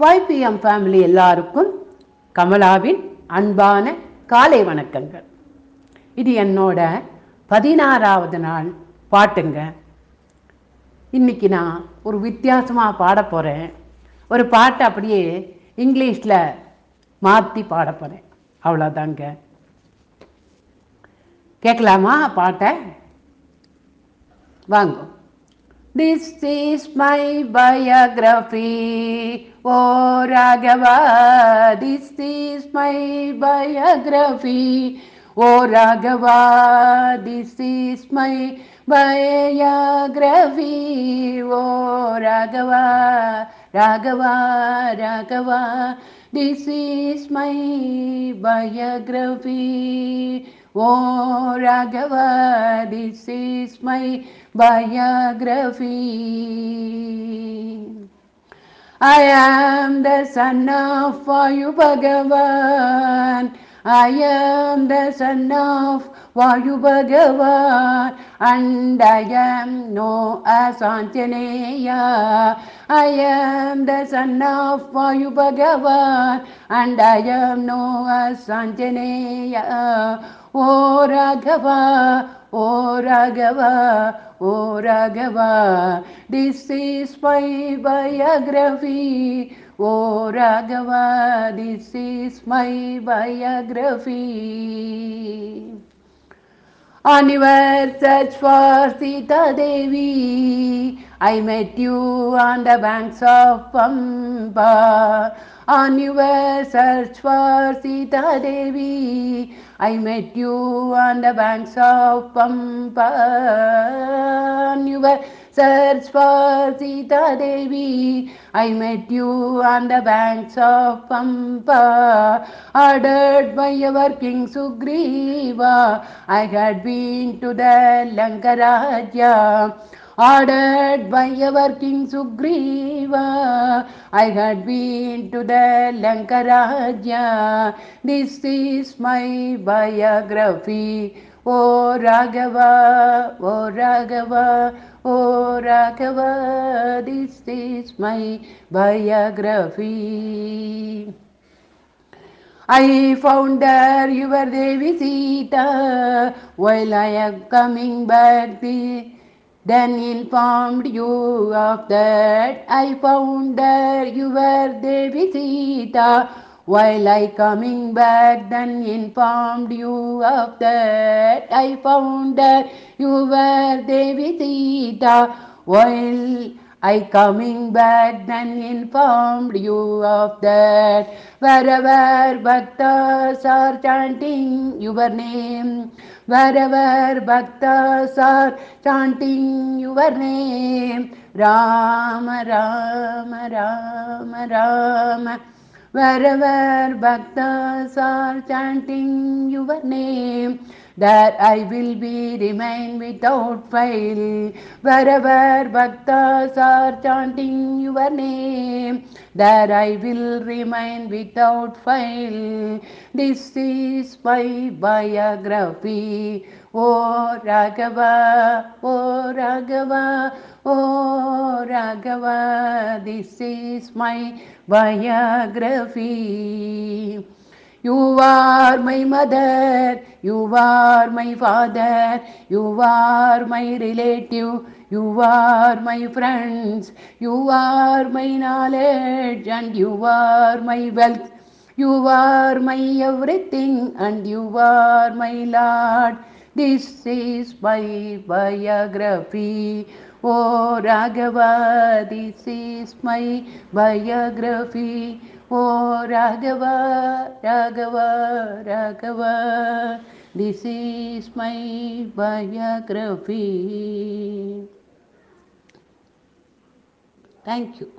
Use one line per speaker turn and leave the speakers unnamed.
Five PM family எல்லாருக்கும் கமலாவின் அன்பான காலை வணக்கங்கள். இது என்னோட பதினாறாவது நாள் பாட்டுங்க. இன்னைக்கு நான் ஒரு வித்தியாசமாக பாட போகிறேன் ஒரு பாட்டை அப்படியே இங்கிலீஷில் மாற்றி பாட போகிறேன் அவ்வளோதாங்க கேட்கலாமா பாட்டை? வாங்க. This is my biography, oh Raghava. This is my biography, oh Raghava. This is my biography, oh Raghava. Raghava, Raghava. This is my biography. Oh Raghava, this is my biography. I am the son of Vayu Bhagavan. I am the son of Vayu Bhagavan, and I am no as Anjaneya. I am the son of Vayu Bhagavan, and I am no as Anjaneya. Raghava, O Raghava, O Raghava, this is my biography. O Raghava, this is my biography. On your search for Sita Devi, I met you on the banks of Pampa. On search for Sita Devi, I met you on the banks of Pampa. On search for Sita Devi, I met you on the banks of Pampa. Ordered by our King Sugriva, I had been to the Lankaraja. Ordered by our King Sugriva, I had been to the Lankaraja. This is my biography. O Raghava, O Raghava, O Raghava, this is my biography. I found there your Devi Sita while I am coming back. The, then informed you of that. I found that you were there Devi Sita while I coming back. Then informed you of that. I found there were Devi Sita while I coming back then informed you of that. Wherever bhaktas are chanting your name, wherever bhaktas are chanting your name, Rama, Rama, Rama, Rama. Wherever bhaktas are chanting your name, that I will be remain without fail. Wherever bhaktas are chanting your name, that I will remain without fail. This is my biography. O Raghava, O Raghava, O Raghava, this is my biography. You are my mother, you are my father, you are my relative, you are my friends, you are my knowledge, and you are my wealth. You are my everything, and you are my Lord. This is my biography. Oh Raghava, this is my biography. Oh Raghava, Raghava, Raghava, this is my biography. Thank you.